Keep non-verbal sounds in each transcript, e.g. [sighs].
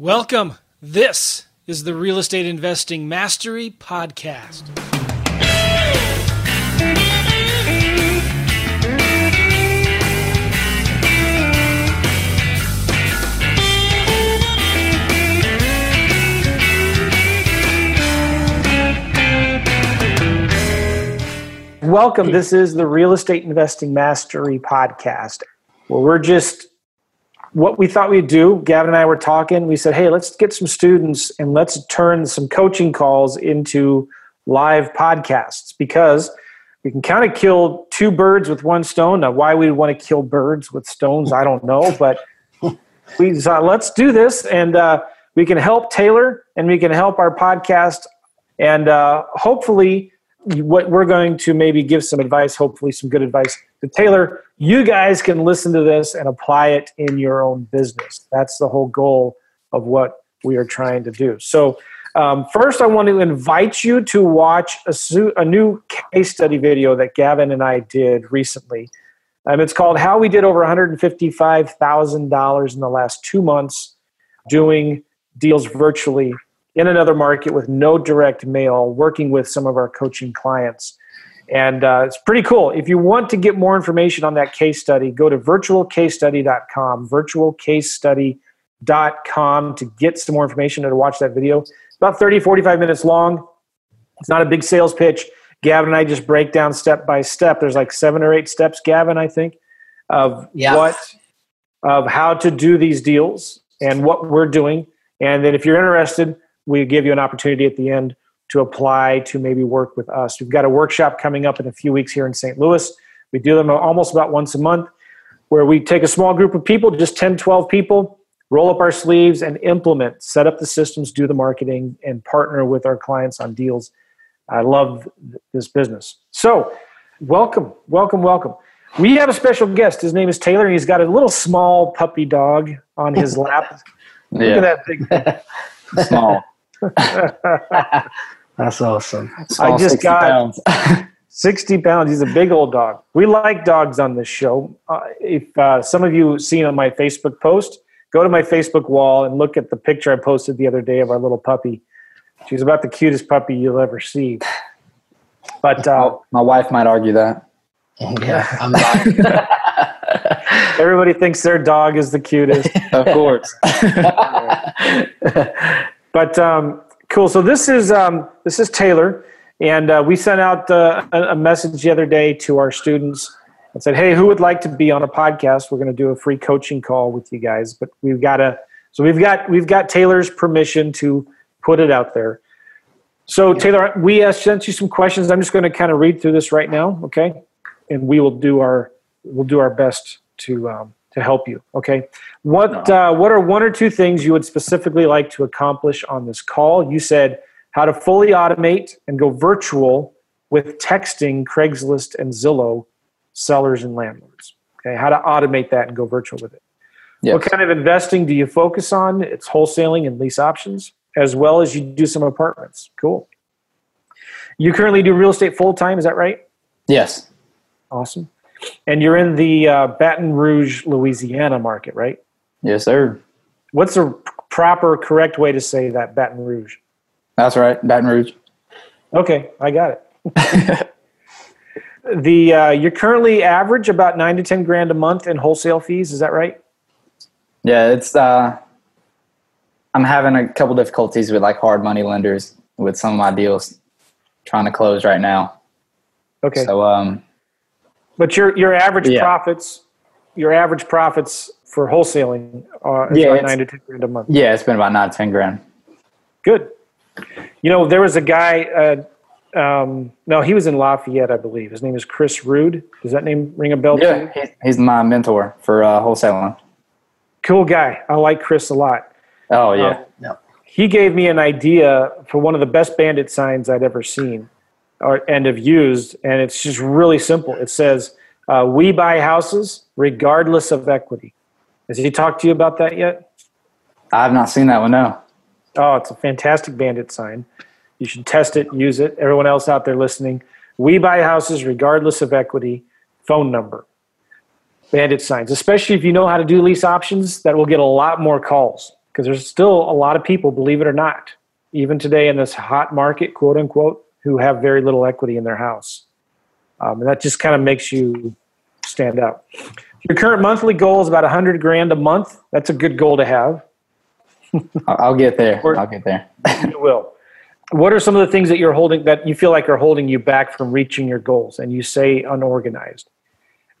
Welcome. This is the Real Estate Investing Mastery Podcast. Welcome. This is the Real Estate Investing Mastery Podcast, where we're just what we thought we'd do. Gavin and I were talking. We said, hey, let's get some students and let's turn some coaching calls into live podcasts because we can kind of kill two birds with one stone. Now, why we want to kill birds with stones, I don't know, but [laughs] we thought, let's do this and uh, we can help Taylor and we can help our podcast and uh, hopefully what we're going to maybe give some advice, hopefully some good advice to Taylor. You guys can listen to this and apply it in your own business. That's the whole goal of what we are trying to do. So, um, first, I want to invite you to watch a, su- a new case study video that Gavin and I did recently. Um, it's called How We Did Over $155,000 in the Last Two Months Doing Deals Virtually in another market with no direct mail, working with some of our coaching clients. And uh, it's pretty cool. If you want to get more information on that case study, go to virtualcasestudy.com, virtualcasestudy.com to get some more information and to watch that video. It's about 30, 45 minutes long. It's not a big sales pitch. Gavin and I just break down step by step. There's like seven or eight steps, Gavin, I think, of yeah. what, of how to do these deals and what we're doing. And then if you're interested, we give you an opportunity at the end to apply to maybe work with us. We've got a workshop coming up in a few weeks here in St. Louis. We do them almost about once a month where we take a small group of people, just 10, 12 people, roll up our sleeves and implement, set up the systems, do the marketing, and partner with our clients on deals. I love this business. So, welcome, welcome, welcome. We have a special guest. His name is Taylor, and he's got a little small puppy dog on his lap. [laughs] Look at that big. [laughs] Small. [laughs] That's awesome. I just got pounds. [laughs] 60 pounds. He's a big old dog. We like dogs on this show. Uh, if uh, some of you seen on my Facebook post, go to my Facebook wall and look at the picture I posted the other day of our little puppy. She's about the cutest puppy you'll ever see. But uh, my wife might argue that. Yeah, I'm not. [laughs] Everybody thinks their dog is the cutest. of course. But um, cool. So this is um, this is Taylor, and uh, we sent out uh, a message the other day to our students and said, "Hey, who would like to be on a podcast? We're going to do a free coaching call with you guys, but we've got to. So we've got we've got Taylor's permission to put it out there. So Taylor, we uh, sent you some questions. I'm just going to kind of read through this right now, okay? And we will do our we'll do our best to um, to help you. Okay, what uh, what are one or two things you would specifically like to accomplish on this call? You said how to fully automate and go virtual with texting Craigslist and Zillow sellers and landlords. Okay, how to automate that and go virtual with it. Yes. What kind of investing do you focus on? It's wholesaling and lease options, as well as you do some apartments. Cool. You currently do real estate full time, is that right? Yes. Awesome. And you're in the uh, Baton Rouge, Louisiana market, right? Yes, sir. What's the proper, correct way to say that, Baton Rouge? That's right, Baton Rouge. Okay, I got it. the uh, you're currently average about nine to ten grand a month in wholesale fees. Is that right? Yeah, it's. Uh, I'm having a couple difficulties with like hard money lenders with some of my deals, trying to close right now. Okay. So um, but your your average yeah. profits, your average profits for wholesaling are yeah, nine to ten grand a month. Yeah, it's been about nine to ten grand. Good. You know, there was a guy. Uh, um, no, he was in Lafayette, I believe. His name is Chris Rude. Does that name ring a bell? Yeah, he's, he's my mentor for uh, wholesaling. Cool guy. I like Chris a lot. Oh yeah. Um, yeah. He gave me an idea for one of the best bandit signs I'd ever seen or, and have used, and it's just really simple. It says, uh, "We buy houses regardless of equity." Has he talked to you about that yet? I have not seen that one. No. Oh, it's a fantastic bandit sign. You should test it, use it. Everyone else out there listening, we buy houses regardless of equity. Phone number. Bandit signs, especially if you know how to do lease options, that will get a lot more calls because there's still a lot of people, believe it or not, even today in this hot market, quote unquote, who have very little equity in their house. Um, and that just kind of makes you stand out. Your current monthly goal is about 100 grand a month. That's a good goal to have. I'll, get there. I'll get there. you will. What are some of the things that you're holding that you feel like are holding you back from reaching your goals? And you say unorganized.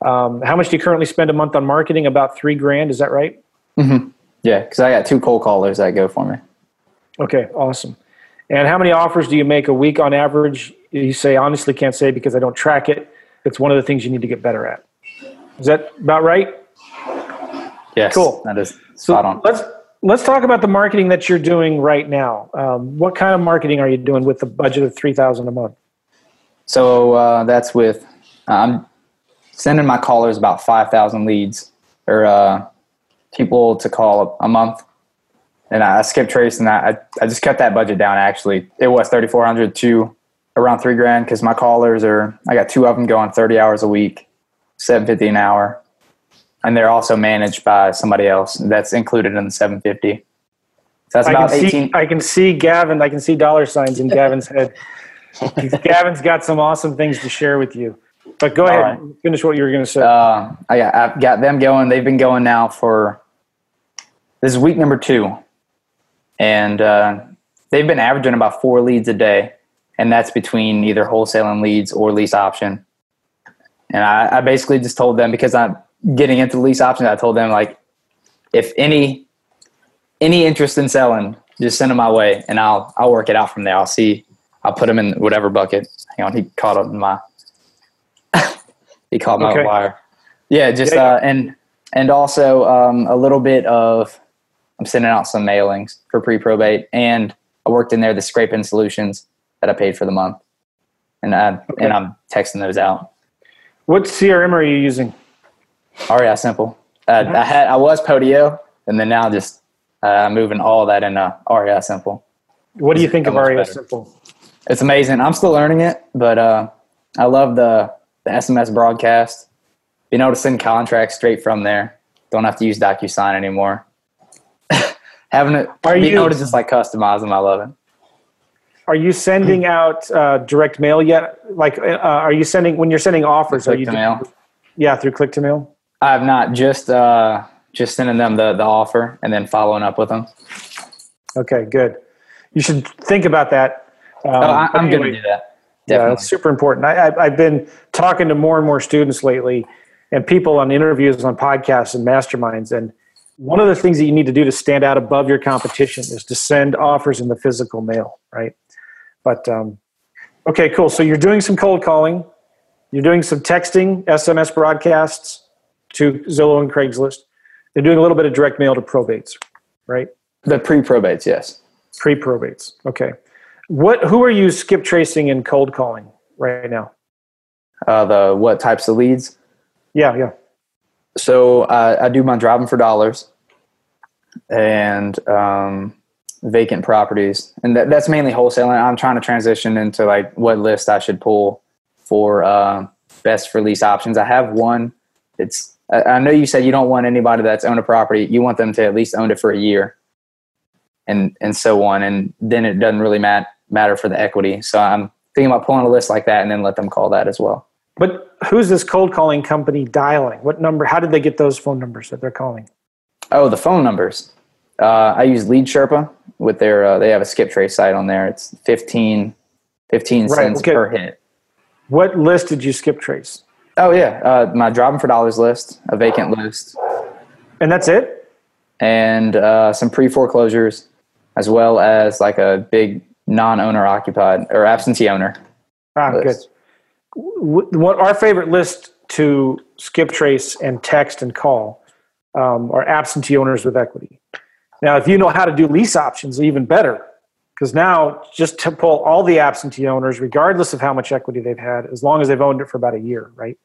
Um, how much do you currently spend a month on marketing? About three grand. Is that right? Mm-hmm. Yeah, because I got two cold callers that go for me. Okay, awesome. And how many offers do you make a week on average? You say honestly can't say because I don't track it. It's one of the things you need to get better at. Is that about right? Yes. Cool. That is So spot on. let's let's talk about the marketing that you're doing right now. Um, what kind of marketing are you doing with the budget of three thousand a month? So uh, that's with I'm sending my callers about five thousand leads or uh, people to call a, a month, and I skip trace and I I just cut that budget down. Actually, it was thirty four hundred to around three grand because my callers are I got two of them going thirty hours a week, seven fifty an hour, and they're also managed by somebody else. That's included in the seven fifty. So that's I about can eighteen. see I can see Gavin. I can see dollar signs in Gavin's head. [laughs] Gavin's got some awesome things to share with you. But go All ahead, right. finish what you were going to say. Uh, I got, I've got them going. They've been going now for this is week number two, and uh, they've been averaging about four leads a day, and that's between either wholesaling leads or lease option. And I, I basically just told them because I'm getting into lease option. I told them like, if any any interest in selling, just send them my way, and I'll I'll work it out from there. I'll see. I'll put them in whatever bucket. Hang on, he caught up in my [laughs] he caught my Okay. wire. Yeah, just Yeah, yeah. uh, and and also um, a little bit of I'm sending out some mailings for pre-probate, and I worked in there the scraping solutions that I paid for the month, and I Okay. and I'm texting those out. What CRM are you using? REsimpli. Uh, I had I was Podio, and then now just uh, moving all that into REsimpli. What do you think of REI better. Simple? It's amazing. I'm still learning it, but uh, I love the the SMS broadcast. Being able to send contracts straight from there. Don't have to use DocuSign anymore. [laughs] Having it, Are being you- able to just like customize them, I love it. Are you sending out uh, direct mail yet? Like, uh, are you sending when you're sending offers? are Click you to doing- mail. Yeah, through click to mail. I have not just uh, just sending them the the offer and then following up with them. Okay, good. You should think about that. Um, Oh, I, I'm going to do that. Yeah, Definitely. it's super important. I, I, I've been talking to more and more students lately, and people on interviews on podcasts and masterminds. And one of the things that you need to do to stand out above your competition is to send offers in the physical mail, right? But um, okay, cool. So you're doing some cold calling, you're doing some texting, SMS broadcasts to Zillow and Craigslist. They're doing a little bit of direct mail to probates, right? the pre-probates, yes. Pre probates. Okay. What? Who are you skip tracing and cold calling right now? Uh, the what types of leads? Yeah, yeah. so uh, I do my driving for dollars and um, vacant properties, and that, that's mainly wholesaling. I'm trying to transition into like what list I should pull for uh, best for lease options. I have one. It's I, I know you said you don't want anybody that's owned a property. You want them to at least own it for a year, and and so on. And then it doesn't really mat, matter for the equity. So I'm thinking about pulling a list like that and then let them call that as well. But who's this cold calling company dialing? What number? How did they get those phone numbers that they're calling? Oh, the phone numbers. Uh, I use Lead Sherpa with their. Uh, they have a skip trace site on there. It's 15, 15 Right, cents okay. per hit. What list did you skip trace? Oh yeah, uh, my driving for dollars list, a vacant list, And that's it? and uh, some pre foreclosures, as well as like a big non-owner occupied or absentee owner. Ah, good. list. W- What our favorite list to skip trace and text and call um, are absentee owners with equity. Now, if you know how to do lease options, even better, because now just to pull all the absentee owners, regardless of how much equity they've had, as long as they've owned it for about a year, right?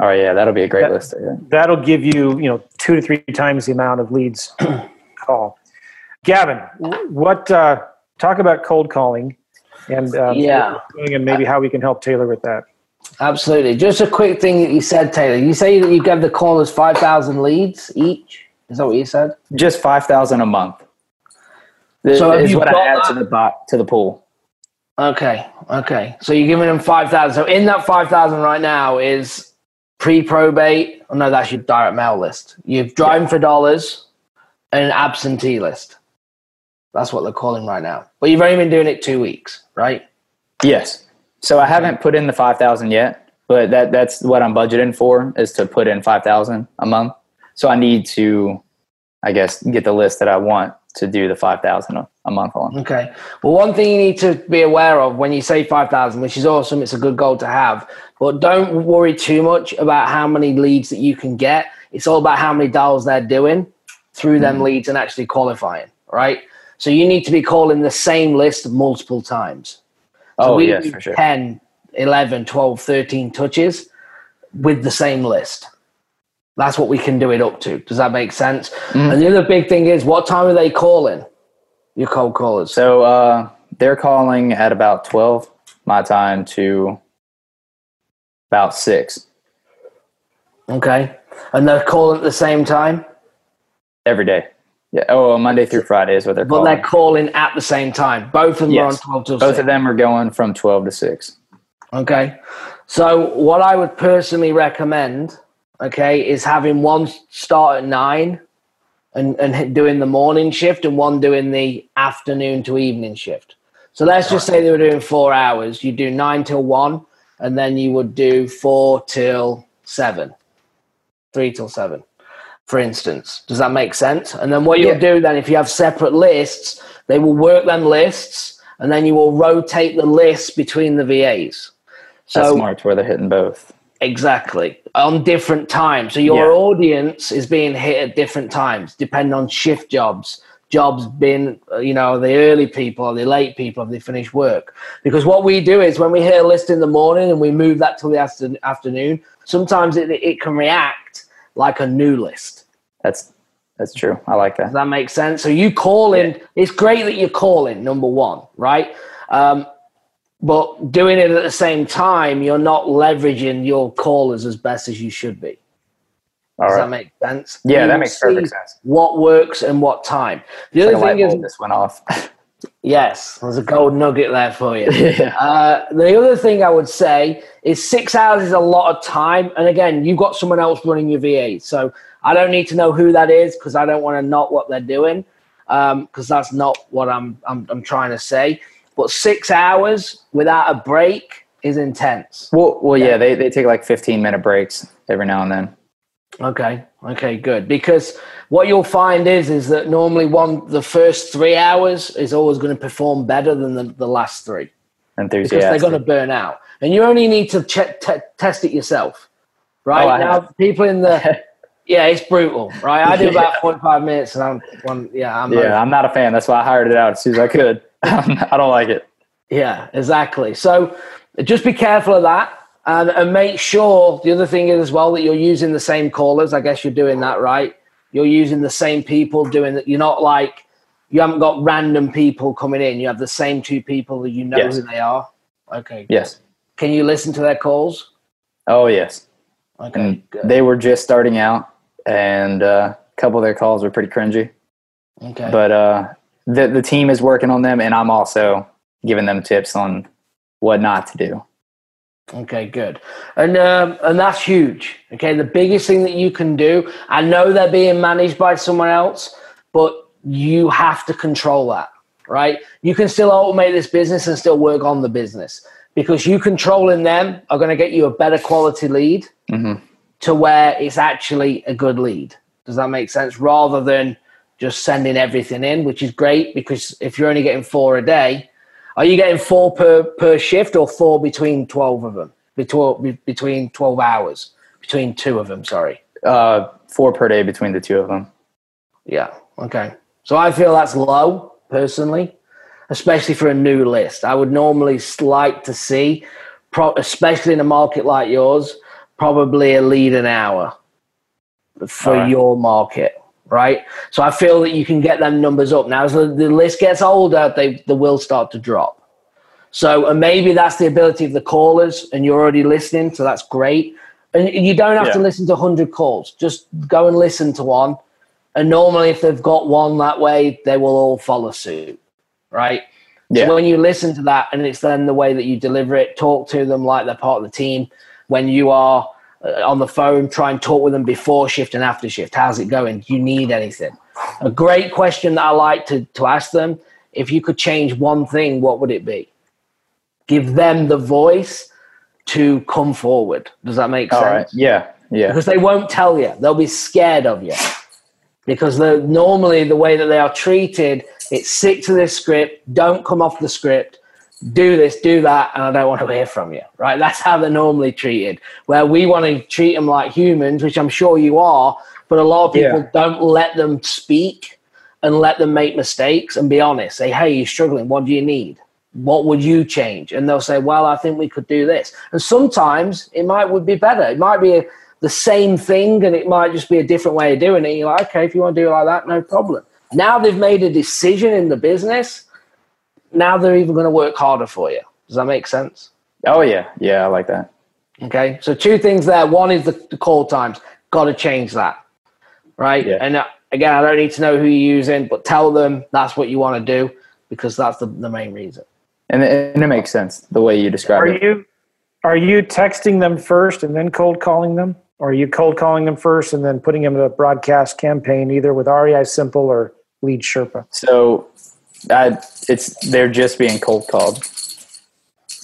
Oh yeah, that'll be a great That- list. Yeah. that'll give you you know two to three times the amount of leads [clears throat] call gavin what uh, talk about cold calling and um, Yeah. what doing and maybe how we can help taylor with that Absolutely. Just a quick thing that you said, Taylor. You say that you gave the callers 5,000 leads each? Is that what you said? Just five thousand a month. This So is what I add that? to the bot to the pool. Okay, okay. So you're giving them five thousand. So in that five thousand right now is pre-probate. Oh no, that's your direct mail list. You've driving for dollars and an absentee list. That's what they're calling right now. But you've only been doing it two weeks, right? Yes. So I haven't put in the five thousand yet, but that that's what I'm budgeting for is to put in five thousand a month. So I need to, I guess, get the list that I want to do the five thousand a a month on. Okay. Well, one thing you need to be aware of when you say 5,000, which is awesome, it's a good goal to have, but don't worry too much about how many leads that you can get. It's all about how many dials they're doing through them mm-hmm. leads and actually qualifying, right? So you need to be calling the same list multiple times. So Oh we yes, for sure. 10, 11, 12, 13 touches with the same list. That's what we can do it up to. Does that make sense? Mm. And the other big thing is what time are they calling? Your cold callers. So uh, they're calling at about twelve my time to about six Okay. And they're calling at the same time, every day. Yeah. Oh, Monday through Friday is what they're but calling. they're calling at the same time. Both of them Yes. are on 12 till Both 6. of them are going from twelve to six. Okay. So, what I would personally recommend, okay, is having one start at nine and, and doing the morning shift and one doing the afternoon to evening shift. So, let's just say they were doing four hours. You do nine till one, and then you would do four till seven, three till seven, for instance. Does that make sense? And then what you'll Yeah. do then, if you have separate lists, they will work them lists, and then you will rotate the lists between the VAs. That's So smart where they're hitting both. Exactly on different times. So your Yeah. audience is being hit at different times, depending on shift jobs. Jobs being, uh, you know, the early people or the late people, have they finished work? Because what we do is when we hit a list in the morning and we move that till the after- afternoon, sometimes it, it can react like a new list. That's that's true. I like that. Does that make sense? So you call in. It's great that you're calling. Number one, right? Um, but doing it at the same time, you're not leveraging your callers as best as you should be. All Does right. that make sense? Yeah, You that makes perfect sense. What works and what time. The other thing is, just went off. [laughs] yes, there's a gold nugget there for you. [laughs] yeah. Uh, the other thing I would say is six hours is a lot of time. And again, you've got someone else running your VA. So I don't need to know who that is because I don't want to know what they're doing because that's not what I'm, I'm, I'm trying to say. But six hours without a break is intense. Well, well, yeah. They they take like fifteen minute breaks every now and then. Okay. Okay. Good. Because what you'll find is is that normally one the first three hours is always going to perform better than the, the last three. because they're going to burn out. And you only need to check, te- test it yourself, right? Oh, now, people in the [laughs] yeah, it's brutal, right? I do [laughs] about forty five minutes, and I'm one, yeah, I'm yeah, I'm not a fan. That's why I hired it out as soon as I could. [laughs] I don't like it. yeah, exactly. So just be careful of that. And, and make sure the other thing is as well that you're using the same callers. I guess you're doing that right. You're using the same people doing that. You're not like you haven't got random people coming in. You have the same two people that you know Yes. who they are. Okay. Yes. Can you listen to their calls? Oh yes. Okay. Good. they were just starting out, and uh, a couple of their calls were pretty cringy. Okay. But uh, the the team is working on them, and I'm also giving them tips on what not to do. Okay, good. And um, and that's huge. Okay, the biggest thing that you can do. I know they're being managed by someone else, but you have to control that, right? You can still automate this business and still work on the business because you controlling them are going to get you a better quality lead Mhm. to where it's actually a good lead. Does that make sense? Rather than just sending everything in, which is great because if you're only getting four a day, are you getting four per, per shift or four between 12 of them? Between, between 12 hours? Between two of them, sorry. Uh, four per day between the two of them. Yeah, okay. So I feel that's low, personally, especially for a new list. I would normally like to see, pro- especially in a market like yours, probably a lead an hour for Alright. your market, right? So I feel that you can get them numbers up. Now, as the, the list gets older, they, they will start to drop. So, and maybe that's the ability of the callers, and you're already listening, so that's great. And you don't have to listen to 100 calls. Just go and listen to one, And normally, if they've got one that way, they will all follow suit, right? Yeah. So when you listen to that, and it's then the way that you deliver it, talk to them like they're part of the team. When you are Uh, on the phone, try and talk with them before shift and after shift. How's it going? Do you need anything? A great question that I like to, to ask them if you could change one thing, what would it be? Give them the voice to come forward. Does that make All sense? right. Yeah. Yeah. Because they won't tell you. They'll be scared of you. Because normally the way that they are treated, it's stick to this script, don't come off the script, do this, do that, and I don't want to hear from you. Right? That's how they're normally treated. Where we want to treat them like humans, which I'm sure you are, but a lot of people Yeah. don't let them speak and let them make mistakes and be honest. Say, hey, you're struggling. What do you need? What would you change? And they'll say, well, I think we could do this. And sometimes it might would be better. It might be a, the same thing and it might just be a different way of doing it. You're like, okay, if you want to do it like that, no problem. Now they've made a decision in the business. Now they're even going to work harder for you. Does that make sense? Oh yeah. Yeah. I like that. Okay. So two things there. One is the, the call times. Got to change that. Right. Yeah. And uh, again, I don't need to know who you're using, but tell them that's what you want to do because that's the, the main reason. And it, and it makes sense the way you describe Are it. you are you texting them first and then cold calling them? Or are you cold calling them first and then putting them in a broadcast campaign either with REsimpli or Lead Sherpa? So I, it's they're just being cold called.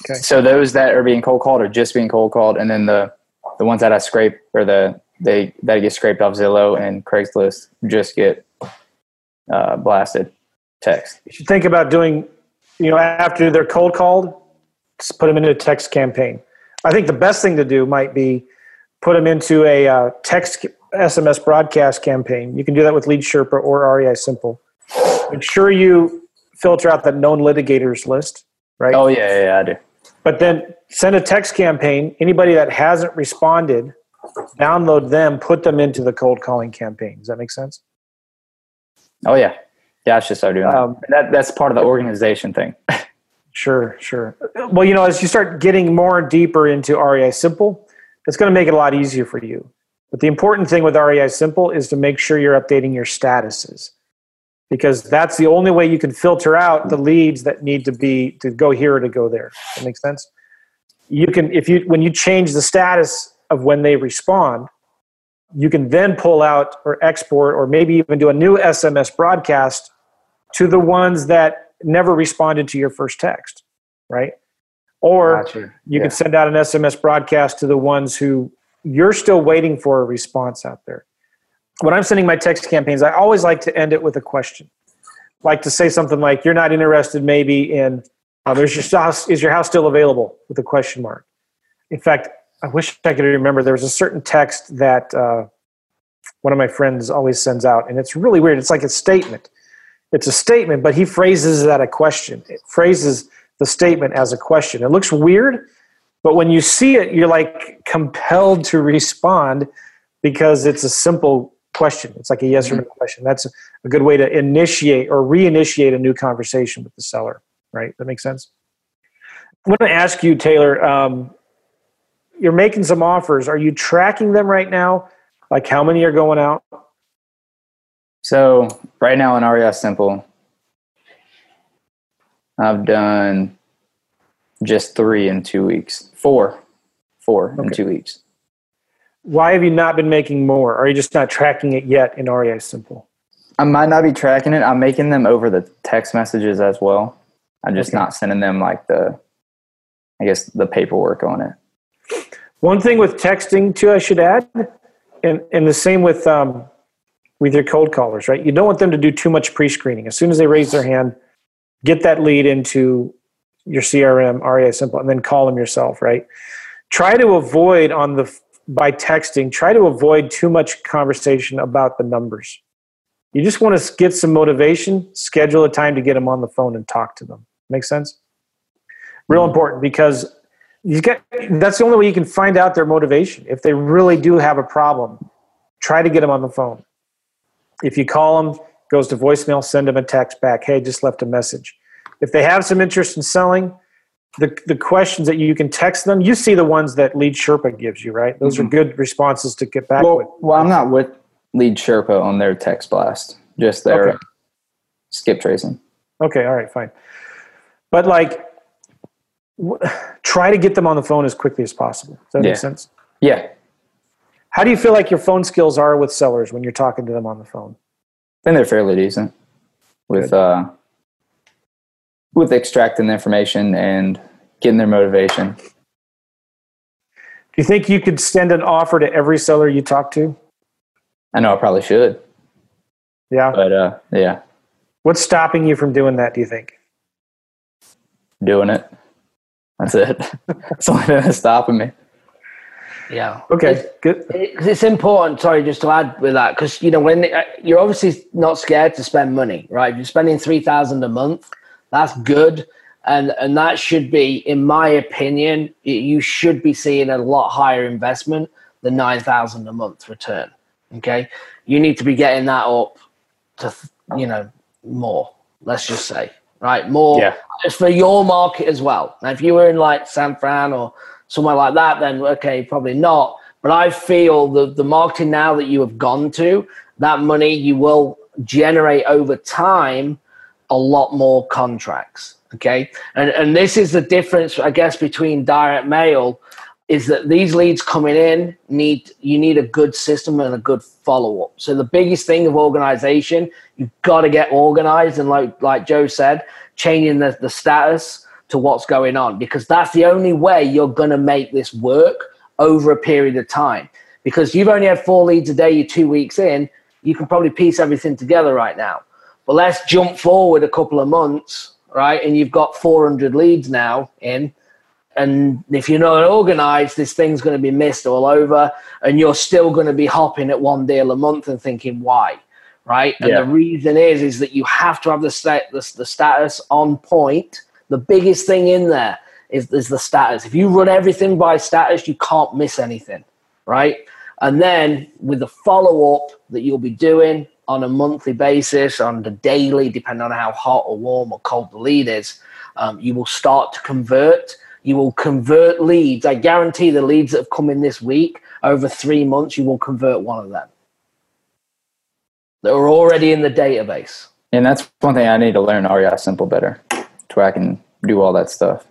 Okay. So those that are being cold called are just being cold called, and then the the ones that I scrape or the they that get scraped off Zillow and Craigslist just get uh, blasted text. You should think about doing, you know, after they're cold called, just put them into a text campaign. I think the best thing to do might be put them into a uh, text SMS broadcast campaign. You can do that with Lead Sherpa or REsimpli. Make sure you filter out that known litigators list, right? Oh yeah, yeah, yeah I do. But then send a text campaign. Anybody that hasn't responded, download them, put them into the cold calling campaign. Does that make sense? Oh yeah, yeah. I should start doing Um, that. that. That's part of the organization thing. [laughs] Sure, sure. Well, you know, as you start getting more and deeper into REsimpli, it's going to make it a lot easier for you. But the important thing with REsimpli is to make sure you're updating your statuses because that's the only way you can filter out the leads that need to be to go here or to go there. That makes sense. You can if you when you change the status of when they respond, you can then pull out or export or maybe even do a new SMS broadcast to the ones that never responded to your first text, right? Or Gotcha. you Yeah. can send out an SMS broadcast to the ones who you're still waiting for a response out there. When I'm sending my text campaigns, I always like to end it with a question. Like to say something like, "You're not interested, maybe in uh, there's your house is your house still available?" with a question mark. In fact, I wish I could remember. There was a certain text that uh, one of my friends always sends out, and it's really weird. It's like a statement. It's a statement, but he phrases that a question. It phrases the statement as a question. It looks weird, but when you see it, you're like compelled to respond because it's a simple question. It's like a yes or no question. That's a good way to initiate or reinitiate a new conversation with the seller, right? That makes sense. I want to ask you, Taylor. Um, you're making some offers. Are you tracking them right now? Like how many are going out? So right now in REsimpli, I've done just three in two weeks. Four, four in two weeks. Why have you not been making more? Are you just not tracking it yet in REsimpli? I might not be tracking it. I'm making them over the text messages as well. I'm just Okay. not sending them like the, I guess the paperwork on it. One thing with texting too, I should add, and and the same with um, with your cold callers, right? You don't want them to do too much pre-screening. As soon as they raise their hand, get that lead into your CRM, REsimpli, and then call them yourself, right? Try to avoid on the by texting. Try to avoid too much conversation about the numbers. You just want to get some motivation. Schedule a time to get them on the phone and talk to them. Make sense? Real important because you get that's the only way you can find out their motivation if they really do have a problem try to get them on the phone if you call them goes to voicemail send them a text back hey just left a message if they have some interest in selling the, the questions that you can text them you see the ones that lead sherpa gives you right those are good responses to get back with Well, well, I'm not with lead Sherpa on their text blast, just their Okay. skip tracing. Okay, all right, fine. But like, w- [sighs] try to get them on the phone as quickly as possible. Does that Yeah. make sense? Yeah, How do you feel like your phone skills are with sellers when you're talking to them on the phone? I think they're fairly decent with uh, with extracting the information and getting their motivation. Do you think you could send an offer to every seller you talk to? I know I probably should, Yeah. but uh, yeah, What's stopping you from doing that? Do you think? doing it. That's it. [laughs] That's the only thing that's stopping me. Yeah. Okay, It's- good. Because it's important, sorry, just to add with that, because you know when uh, you're obviously not scared to spend money, right? If you're spending three thousand a month, that's good, and and that should be, in my opinion, you should be seeing a lot higher investment than nine thousand a month return. Okay, you need to be getting that up to you know more. Let's just say, right, more Yeah. it's for your market as well. Now, if you were in like San Fran or somewhere like that, then okay, probably not. But I feel the the marketing now that you have gone to, that money you will generate over time a lot more contracts. Okay, and and this is the difference, I guess, between direct mail is that these leads coming in need you need a good system and a good follow up. So the biggest thing of organization, you've got to get organized and like like Joe said, changing the, the status to what's going on because that's the only way you're going to make this work over a period of time. Because you've only had four leads a day, you're two weeks in, you can probably piece everything together right now. But let's jump forward a couple of months, right? And you've got 400 leads now in and if you're not organized, this thing's going to be missed all over, and you're still going to be hopping at one deal a month and thinking why, right? And Yeah. the reason is is that you have to have the, stat, the the status on point. The biggest thing in there is is the status. If you run everything by status, you can't miss anything, right? And then with the follow up that you'll be doing on a monthly basis, on the daily, depending on how hot or warm or cold the lead is, um, you will start to convert. You will convert leads. I guarantee the leads that have come in this week over three months, you will convert one of them that are already in the database. And that's one thing I need to learn REsimpli better, to where I can do all that stuff.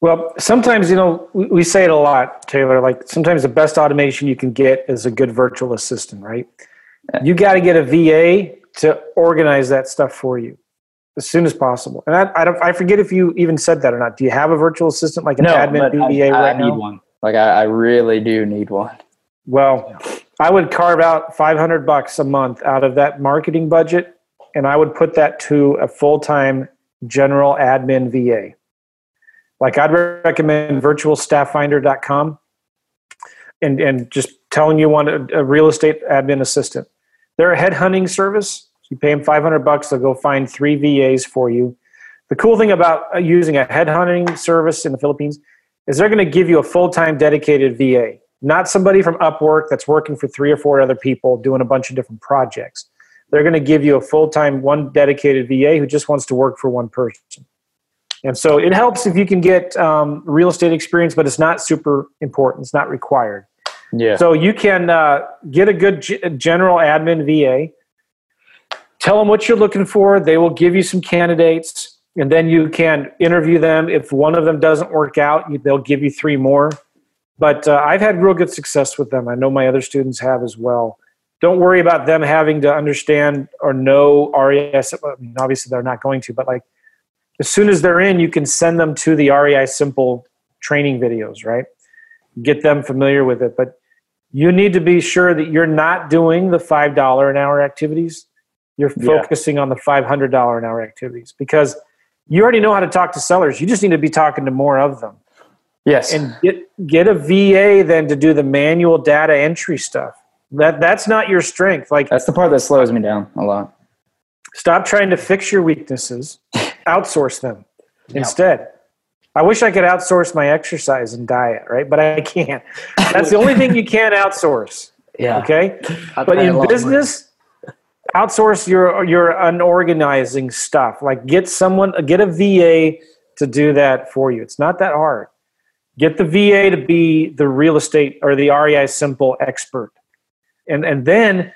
Well, sometimes, you know, we, we say it a lot, Taylor. Like sometimes the best automation you can get is a good virtual assistant, right? You got to get a VA to organize that stuff for you as soon as possible. And I, I, don't, I forget if you even said that or not. Do you have a virtual assistant like an admin but VA I, right I need now? one. Like I, I really do need one. Well, I would carve out 500 bucks a month out of that marketing budget and I would put that to a full-time general admin VA. Like I'd recommend virtualstafffinder.com and and just telling you want a, a real estate admin assistant. They're a headhunting service. You pay them 500 bucks, they'll go find 3 VAs for you. The cool thing about uh, using a headhunting service in the Philippines is they're going to give you a full-time dedicated VA not somebody from Upwork that's working for three or four other people doing a bunch of different projects. They're going to give you a full time, one dedicated VA who just wants to work for one person. And so it helps if you can get um, real estate experience, but it's not super important. It's not required. Yeah. So you can uh, get a good g- general admin VA. Tell them what you're looking for. They will give you some candidates, and then you can interview them. If one of them doesn't work out, they'll give you three more. But uh, I've had real good success with them. I know my other students have as well. Don't worry about them having to understand or know RES. I mean, obviously, they're not going to, but like as soon as they're in, you can send them to the REsimpli training videos, right? Get them familiar with it. But you need to be sure that you're not doing the $5 an hour activities. You're Yeah. focusing on the $500 an hour activities because you already know how to talk to sellers. You just need to be talking to more of them yes. and get get a VA then to do the manual data entry stuff. That that's not your strength. Like That's the part that slows me down a lot. stop trying to fix your weaknesses, [laughs] outsource them instead. I wish I could outsource my exercise and diet, right? But I can't. That's the only thing you can't outsource. [laughs] Yeah. Okay. I'd But in business, outsource your your unorganizing stuff. Like get someone, get a VA to do that for you. It's not that hard. Get the VA to be the real estate or the REsimpli expert, and and then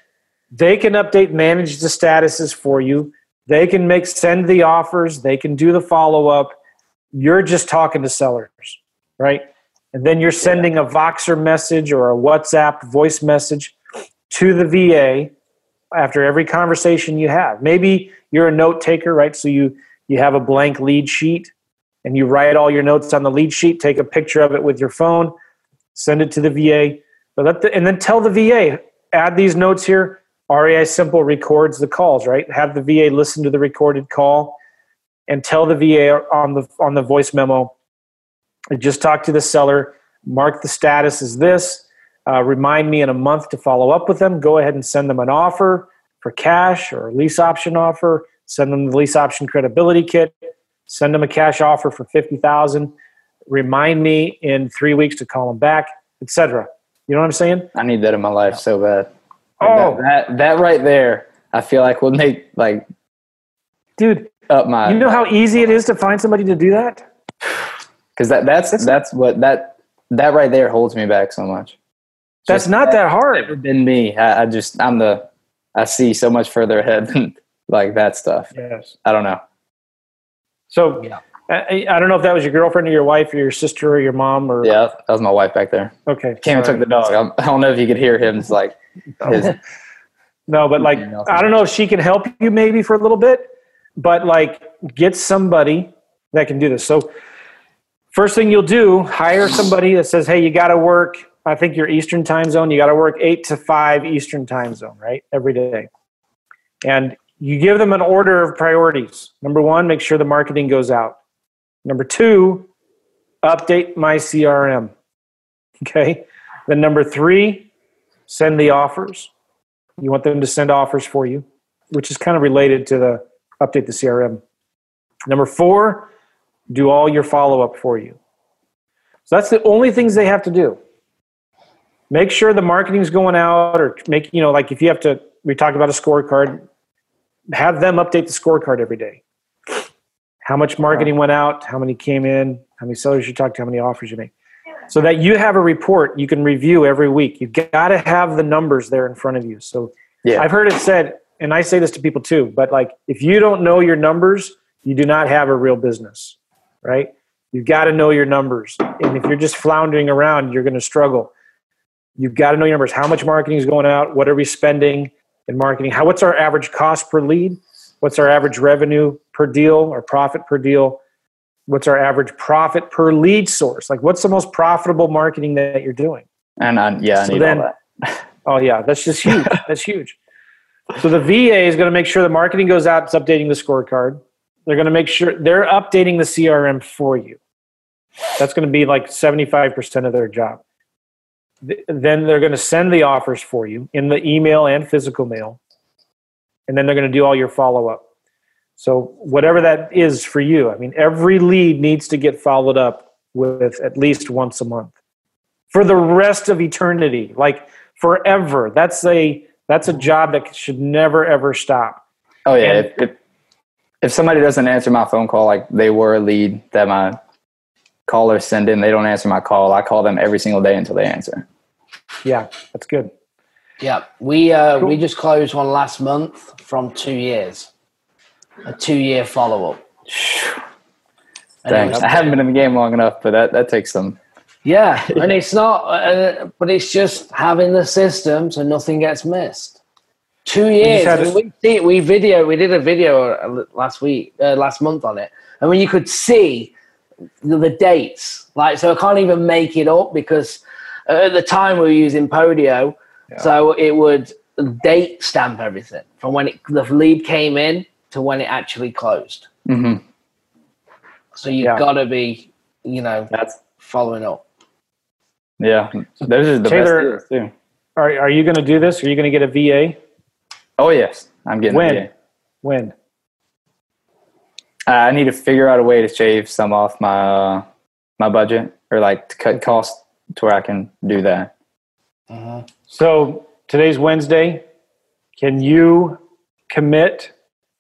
they can update manage the statuses for you they can make send the offers they can do the follow-up you're just talking to sellers right? And then you're sending a voxer message or a whatsapp voice message to the va after every conversation you have. Maybe you're a note taker right? So you you have a blank lead sheet and you write all your notes on the lead sheet take a picture of it with your phone send it to the va but let the, and then tell the va add these notes here. REsimpli records the calls right? Have the va listen to the recorded call and tell the va on the on the voice memo just talk to the seller mark the status as this uh, remind me in a month to follow up with them. Go ahead and send them an offer for cash or a lease option offer. Send them the lease option credibility kit. Send them a cash offer for 50000 remind me in three weeks to call them back etc you know what i'm saying? I need that in my life so bad. Oh. that, that that right there, I feel like will make like dude up my. you know how easy it is to find somebody to do that [sighs] because that that's that's what that that right there holds me back so much. that's Just not that hard never been me. I, I just I'm the I see so much further ahead [laughs] than like that stuff. yes I don't know. so Yeah. I, I don't know if that was your girlfriend or your wife or your sister or your mom or Yeah, that was my wife back there. okay Came and took the dog. I'm, I don't know if you could hear him. It's like [laughs] his, No, but [laughs] like I don't know if she can help you maybe for a little bit, but like get somebody that can do this. So first thing you'll do, hire somebody that says, "Hey, you got to work. I think your Eastern time zone. You got to work eight to five Eastern time zone, right, every day." And you give them an order of priorities. Number one, make sure the marketing goes out. Number two, update my CRM. [laughs] Okay. Then number three, send the offers. You want them to send offers for you, which is kind of related to the update the CRM. Number four, do all your follow up for you. So that's the only things they have to do. Make sure the marketing's going out, or make, you know, like if you have to, we talked about a scorecard, have them update the scorecard every day. How much marketing went out, how many came in, how many sellers you talked to, how many offers you make. So that you have a report you can review every week. You've got to have the numbers there in front of you. So yeah. I've heard it said, and I say this to people too, but like if you don't know your numbers, you do not have a real business, right? You've got to know your numbers. And if you're just floundering around, you're going to struggle. You've got to know your numbers. How much marketing is going out? What are we spending in marketing? How what's our average cost per lead? What's our average revenue per deal or profit per deal? What's our average profit per lead source? Like what's the most profitable marketing that you're doing? and I, yeah, I So need then-. [laughs] Oh yeah, that's just huge. that's huge. So the VA is going to make sure the marketing goes out. It's updating the scorecard. They're going to make sure they're updating the CRM for you. That's going to be like seventy-five percent of their job. Then they're going to send the offers for you in the email and physical mail, and then they're going to do all your follow-up. So whatever that is for you, I mean, every lead needs to get followed up with at least once a month for the rest of eternity. Like forever. That's a that's a job that should never ever stop. Oh yeah, And- if, if if somebody doesn't answer my phone call, like they were a lead that my callers send in, they don't answer my call. I call them every single day until they answer. Yeah, that's good. Yeah, we uh, Cool. we just closed one last month from two years, a two year follow up. Thanks. I haven't been in the game long enough, but that that takes some. Yeah, [laughs] and it's not, uh, but it's just having the system so nothing gets missed. Two years. I mean, we see we video. We did a video uh, last week, uh, last month on it, and when you could see the, the dates, like so, I can't even make it up because uh, at the time we were using Podio, so it would date stamp everything from when it, the lead came in to when it actually closed. hmm So you've Yeah. got to be, you know, That's following up. Yeah. Those are the Taylor- best deals too. Are are you going to do this? Are you going to get a VA? Oh yes, I'm getting When? it. When? Uh, I need to figure out a way to shave some off my uh, my budget or like to cut costs to where I can do that. So today's Wednesday. Can you commit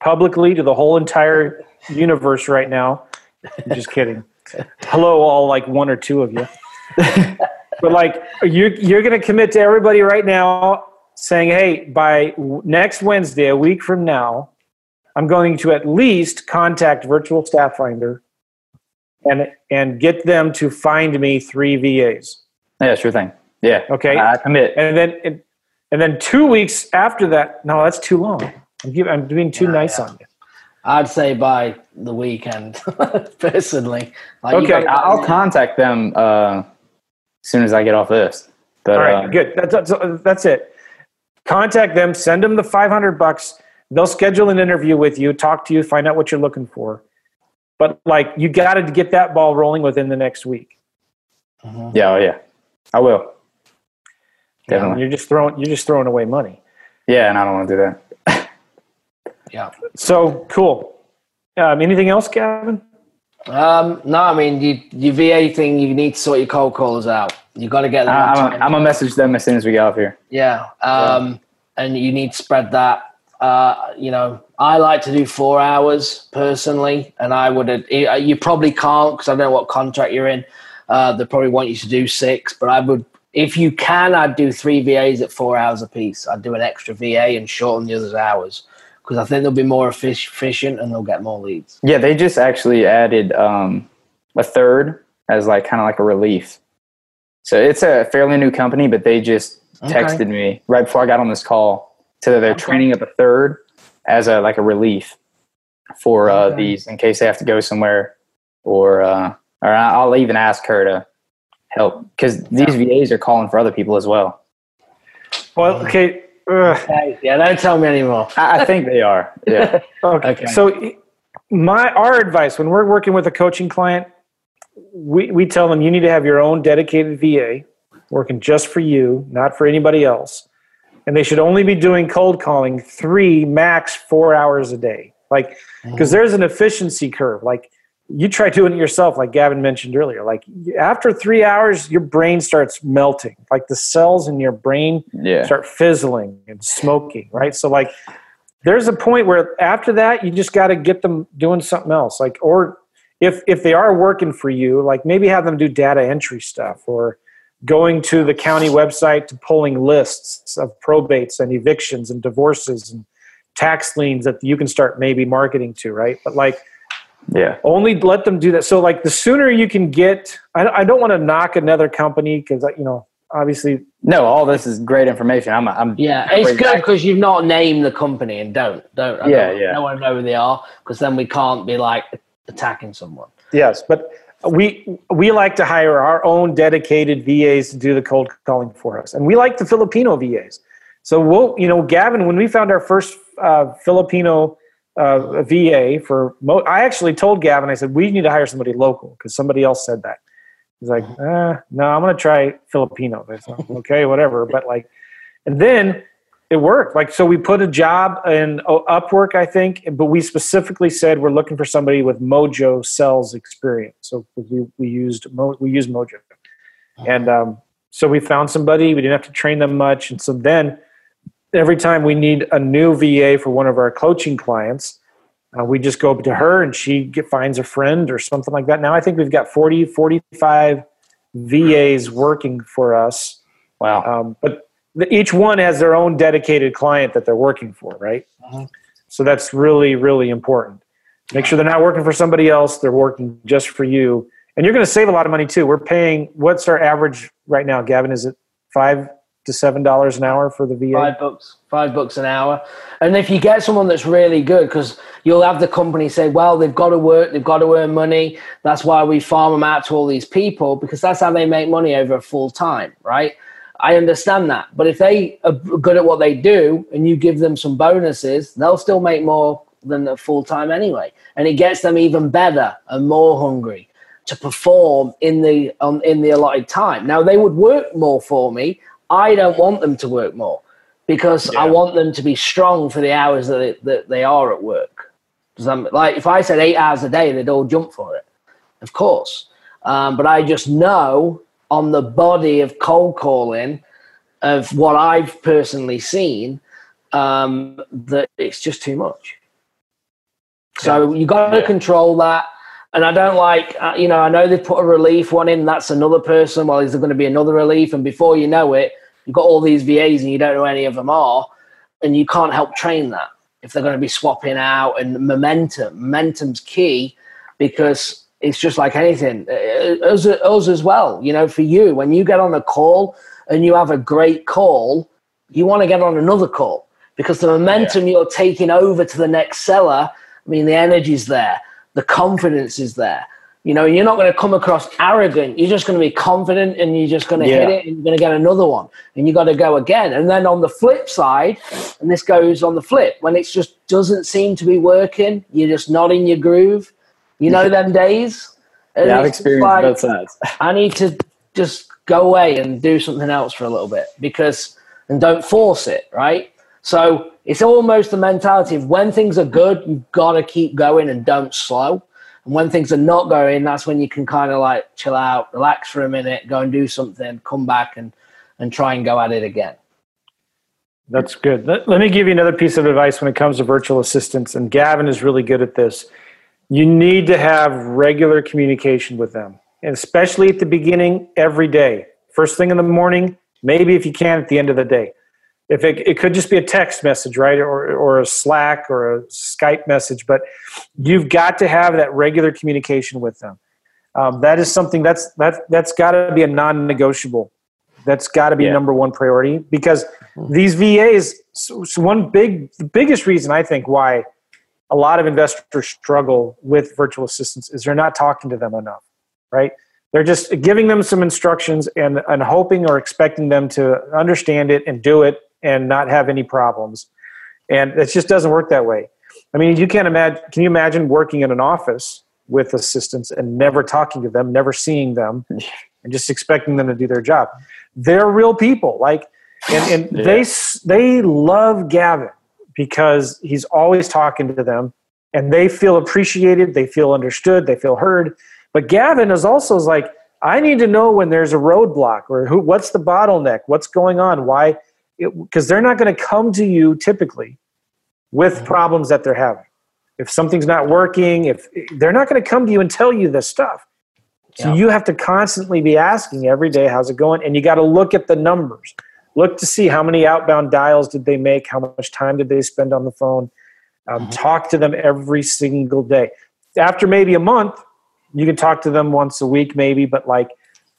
publicly to the whole entire universe right now? I'm just kidding. [laughs] Hello, all like one or two of you. [laughs] but like you you're going to commit to everybody right now saying, "Hey, by next Wednesday, a week from now, I'm going to at least contact Virtual Staff Finder and and get them to find me three VAs." Yeah, sure thing. Yeah. Okay. I commit. And then and, and then two weeks after that, no, that's too long. I'm, giving, I'm being too nice on you. I'd say by the weekend, [laughs] personally. Like Okay, I'll contact them uh, soon as I get off this. But All right, uh, good. That's, that's that's it. Contact them, send them the 500 bucks. They'll schedule an interview with you, talk to you, find out what you're looking for. But like, you got to get that ball rolling within the next week. yeah, oh, yeah, I will. And Definitely. You're just throwing you're just throwing away money. Yeah, and I don't want to do that. yeah. So cool. Um, anything else, Gavin? Um, no, I mean, you, your VA thing, you need to sort your cold callers out. You got to get them. On I'm gonna- message them as soon as we get off here. Yeah. Um, and you need to spread that. Uh, you know, I like to do four hours personally, and I would. uh, You probably can't because I don't know what contract you're in. Uh, they probably want you to do six, but I would, if you can, I'd do three VAs at four hours a piece. I'd do an extra VA and shorten the others' hours because I think they'll be more efficient and they'll get more leads. Yeah, they just actually added um, a third as like kind of like a relief. So it's a fairly new company, but they just Okay. texted me right before I got on this call so that they're Okay. training up a third as a like a relief for uh, Okay. these in case they have to go somewhere or uh, or I'll even ask her to help because these VAs are calling for other people as well. Well, okay. Ugh. Hey, yeah, don't tell me anymore. I, I think they are. Yeah. [laughs] Okay. Okay. So my our advice when we're working with a coaching client, we, we tell them you need to have your own dedicated VA working just for you, not for anybody else. And they should only be doing cold calling three, max four hours a day. Like, because oh. there's an efficiency curve. Like, you try doing it yourself, like Gavin mentioned earlier. Like, after three hours, your brain starts melting. Like, the cells in your brain Yeah. start fizzling and smoking, right? So like there's a point where after that you just got to get them doing something else. Like or if if they are working for you, like maybe have them do data entry stuff or going to the county website to pulling lists of probates and evictions and divorces and tax liens that you can start maybe marketing to, right? But like Yeah. only let them do that. So like the sooner you can get, I, I don't want to knock another company because you know obviously No, all this is great information. I'm. I'm Yeah, it's good because you've not named the company and don't don't. I Yeah, don't, yeah. I don't want to know who they are because then we can't be like attacking someone. Yes, but we we like to hire our own dedicated VAs to do the cold calling for us, and we like the Filipino VAs. So we'll, you know, Gavin, when we found our first uh, Filipino uh, VA for, mo- I actually told Gavin, I said we need to hire somebody local because somebody else said that. He's like, eh, no, I'm going to try Filipino. I said, [laughs] okay, whatever. But like, and then it worked. Like, so we put a job in oh, Upwork, I think, but we specifically said we're looking for somebody with Mojo sales experience. So we, we used Mo, we used Mojo, and um, so we found somebody. We didn't have to train them much, and so then every time we need a new VA for one of our coaching clients, uh, we just go up to her and she get, finds a friend or something like that. Now I think we've got 40, 45 VAs working for us. wow. Um, but the, each one has their own dedicated client that they're working for, right? Mhm. So that's really, really important. Make sure they're not working for somebody else; they're working just for you, and you're going to save a lot of money too. We're paying what's our average right now, Gavin? Is it five to seven dollars an hour for the VA? Five bucks, five bucks an hour. And if you get someone that's really good, because you'll have the company say, well, they've got to work, they've got to earn money. That's why we farm them out to all these people, because that's how they make money over full time, right? I understand that. But if they are good at what they do and you give them some bonuses, they'll still make more than the full time anyway. And it gets them even better and more hungry to perform in the um, in the allotted time. Now they would work more for me. I don't want them to work more because I want them to be strong for the hours that they, that they are at work. Does that, like if I said eight hours a day, they'd all jump for it, of course. Um, but I just know on the body of cold calling of what I've personally seen um, that it's just too much. So you've got to Yeah. control that. And I don't like, uh, you know, I know they put a relief one in. That's another person. Well, is there going to be another relief? And before you know it, you've got all these VAs and you don't know any of them are, and you can't help train that if they're going to be swapping out and momentum. Momentum's key because it's just like anything. Uh, us, us as well. You know, for you, when you get on a call and you have a great call, you want to get on another call because the momentum yeah. you're taking over to the next seller. I mean, the energy's there, the confidence is there. You know, you're not going to come across arrogant. You're just going to be confident and you're just going to yeah. hit it and you're going to get another one and you got to go again. And then on the flip side, and this goes on the flip, when it just doesn't seem to be working, you're just not in your groove. You know them days? And yeah, I've experienced like, both sides. [laughs] I need to just go away and do something else for a little bit because, and don't force it, right? So it's almost the mentality of when things are good, you've got to keep going and don't slow. And when things are not going, that's when you can kind of like chill out, relax for a minute, go and do something, come back and, and try and go at it again. That's good. Let, let me give you another piece of advice when it comes to virtual assistants. And Gavin is really good at this. You need to have regular communication with them, and especially at the beginning, every day. First thing in the morning, maybe if you can at the end of the day if it, it could just be a text message right or, or a slack or a skype message but you've got to have that regular communication with them. Um, that is something that's that, that's got to be a non-negotiable. That's got to be yeah. number one priority because these vas so, so one big the biggest reason i think why a lot of investors struggle with virtual assistants is they're not talking to them enough right? They're just giving them some instructions and, and hoping or expecting them to understand it and do it and not have any problems. And it just doesn't work that way. I mean, you can't imagine. Can you imagine working in an office with assistants and never talking to them, never seeing them, [laughs] and just expecting them to do their job? They're real people. Like, and, and yeah. they they love Gavin because he's always talking to them, and they feel appreciated. They feel understood. They feel heard. But Gavin is also like, I need to know when there's a roadblock or who, what's the bottleneck, what's going on, why because they're not going to come to you typically with mm-hmm. problems that they're having. If something's not working, if they're not going to come to you and tell you this stuff. So yeah. you have to constantly be asking every day, how's it going? And you got to look at the numbers. Look to see how many outbound dials did they make, how much time did they spend on the phone. Um, mm-hmm. Talk to them every single day. After maybe a month, you can talk to them once a week, maybe, but like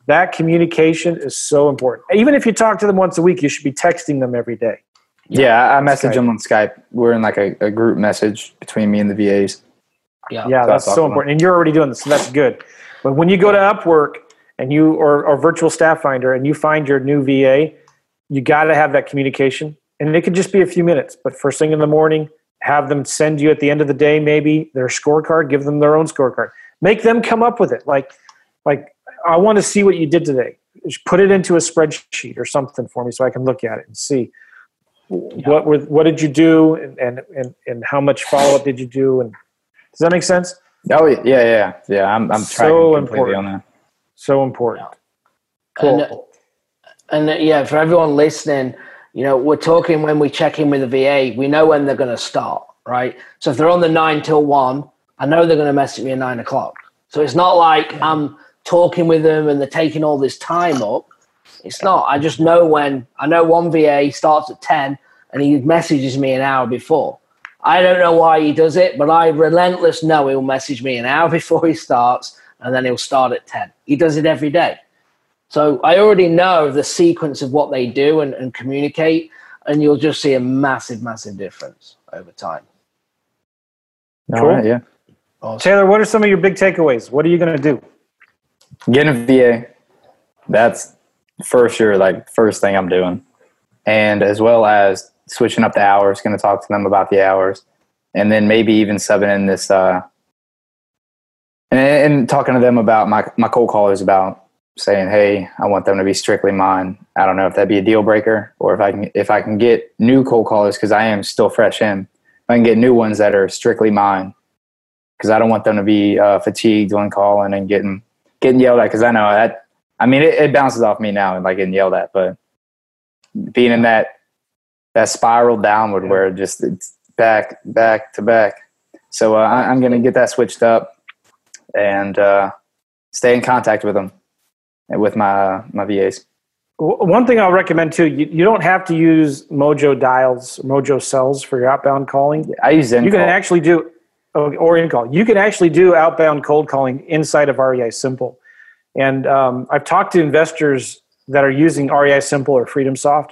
that communication is so important. Even if you talk to them once a week, you should be texting them every day. Yeah, I message Skype. them on Skype. We're in like a, a, group message between me and the VAs. Yeah, yeah, so that's so important. And you're already doing this, so that's good. But when you go to Upwork and you or, or Virtual Staff Finder and you find your new VA, you got to have that communication. And it could just be a few minutes, but first thing in the morning, have them send you at the end of the day maybe their scorecard. Give them their own scorecard. Make them come up with it. Like, like I want to see what you did today. Just put it into a spreadsheet or something for me so I can look at it and see yeah. what were, what did you do and, and, and, and how much follow up did you do? And does that make sense? Oh yeah, yeah, yeah. I'm, I'm so important. on that. So important. Cool. Uh, and, and yeah, for everyone listening, you know, we're talking when we check in with the VA, we know when they're going to start, right? So if they're on the nine till one, I know they're going to message me at nine o'clock. So it's not like I'm um, talking with them and they're taking all this time up. It's not. I just know when I know one VA starts at 10 and he messages me an hour before. I don't know why he does it, but I relentless know he'll message me an hour [laughs] before he starts and then he'll start at 10. He does it every day. So I already know the sequence of what they do and, and communicate, and you'll just see a massive, massive difference over time. All right, yeah. Awesome. Taylor, what are some of your big takeaways? What are you going to do? Getting a VA, that's for sure, like first thing I'm doing. And as well as switching up the hours, going to talk to them about the hours. And then maybe even subbing in this, uh, and, and talking to them about my, my cold callers about saying, Hey, I want them to be strictly mine. I don't know if that'd be a deal breaker or if I can, if I can get new cold callers, cause I am still fresh in, I can get new ones that are strictly mine. Cause I don't want them to be uh, fatigued when calling and getting getting yelled at because I know that. I mean, it, it, bounces off me now and like getting yelled at, but being in that that spiral downward yeah. where it just it's back back to back. So uh, I, am going to get that switched up and uh, stay in contact with them and with my my VAs. One thing I'll recommend too, you, you don't have to use Mojo dials, Mojo cells for your outbound calling. I use Zen. You can actually do, or in call. You can actually do outbound cold calling inside of REsimpli. And um, I've talked to investors that are using REsimpli or FreedomSoft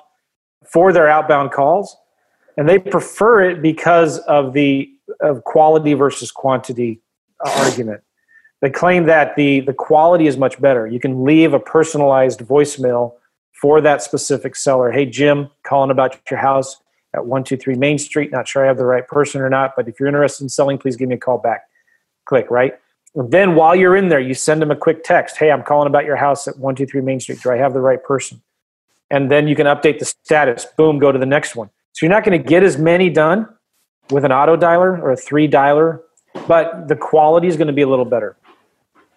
for their outbound calls, and they prefer it because of the of quality versus quantity uh, argument. They claim that the the quality is much better. You can leave a personalized voicemail for that specific seller. Hey Jim, calling about your house at 123 Main Street. Not sure I have the right person or not, but if you're interested in selling, please give me a call back. Click, right? And then while you're in there, you send them a quick text. Hey, I'm calling about your house at 123 Main Street. Do I have the right person? And then you can update the status. Boom, go to the next one. So you're not going to get as many done with an auto dialer or a three dialer, but the quality is going to be a little better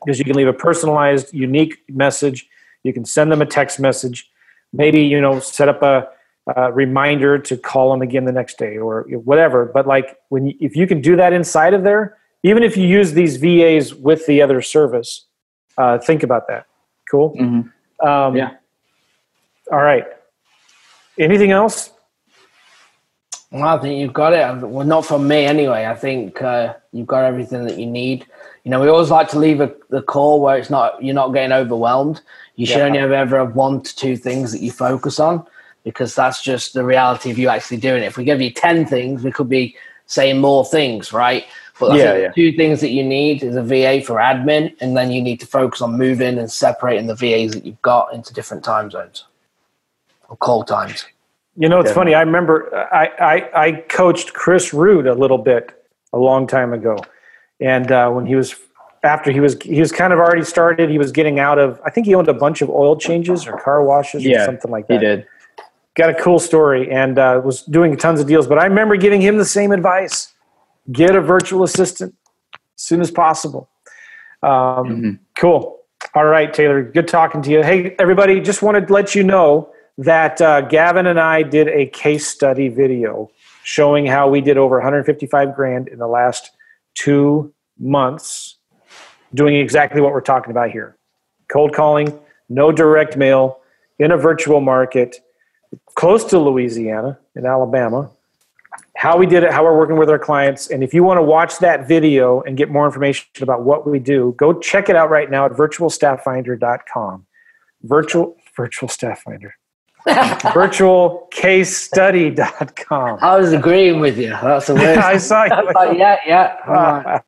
because you can leave a personalized, unique message. You can send them a text message. Maybe you know set up a, reminder to call them again the next day or whatever. But like when you, if you can do that inside of there, even if you use these VAs with the other service, uh, think about that. Cool. Mm-hmm. Um, Yeah. All right. Anything else? Well, I think you've got it. Well, not from me anyway. I think uh, you've got everything that you need. You know, we always like to leave a, the call where it's not you're not getting overwhelmed. You should Yeah. only have ever have one to two things that you focus on because that's just the reality of you actually doing it. If we give you ten things, we could be saying more things, right? But Yeah, yeah. two things that you need is a VA for admin, and then you need to focus on moving and separating the VAs that you've got into different time zones or call times. You know, it's Yeah. funny. I remember I, I, I coached Chris Root a little bit a long time ago, and uh, when he was after he was he was kind of already started. He was getting out of. I think he owned a bunch of oil changes or car washes or something like that. He that. did. Got a cool story and uh, was doing tons of deals. But I remember giving him the same advice: get a virtual assistant as soon as possible. Um, Mhm. Cool. All right, Taylor. Good talking to you. Hey, everybody. Just wanted to let you know that uh, Gavin and I did a case study video showing how we did over 155 grand in the last two months, doing exactly what we're talking about here: cold calling, no direct mail, in a virtual market, close to Louisiana in Alabama. How we did it, how we're working with our clients, and if you want to watch that video and get more information about what we do, go check it out right now at virtualstafffinder.com. Virtual virtual staff finder. [laughs] virtualcasestudy.com. I was agreeing with you. That's the [laughs] worst. I saw I was you. like, yeah, yeah.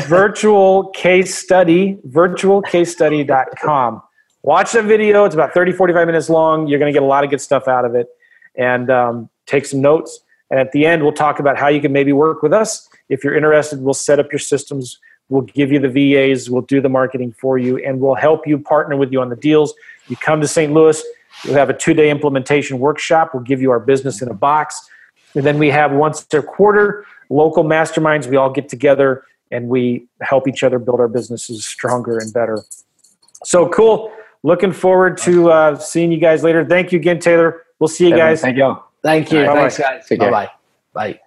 [laughs] virtual case study, virtualcasestudy.com. Watch the video. It's about 30, 45 minutes long. You're going to get a lot of good stuff out of it and um, take some notes. And at the end, we'll talk about how you can maybe work with us. If you're interested, we'll set up your systems. We'll give you the VAs. We'll do the marketing for you, and we'll help you partner with you on the deals. You come to St. Louis, we'll have a two day implementation workshop. We'll give you our business in a box. And then we have once a quarter local masterminds. We all get together and we help each other build our businesses stronger and better. So cool. Looking forward to uh, seeing you guys later. Thank you again, Taylor. We'll see you guys. Thank you. Thank you. Bye-bye. Thanks, guys. Bye-bye. Bye.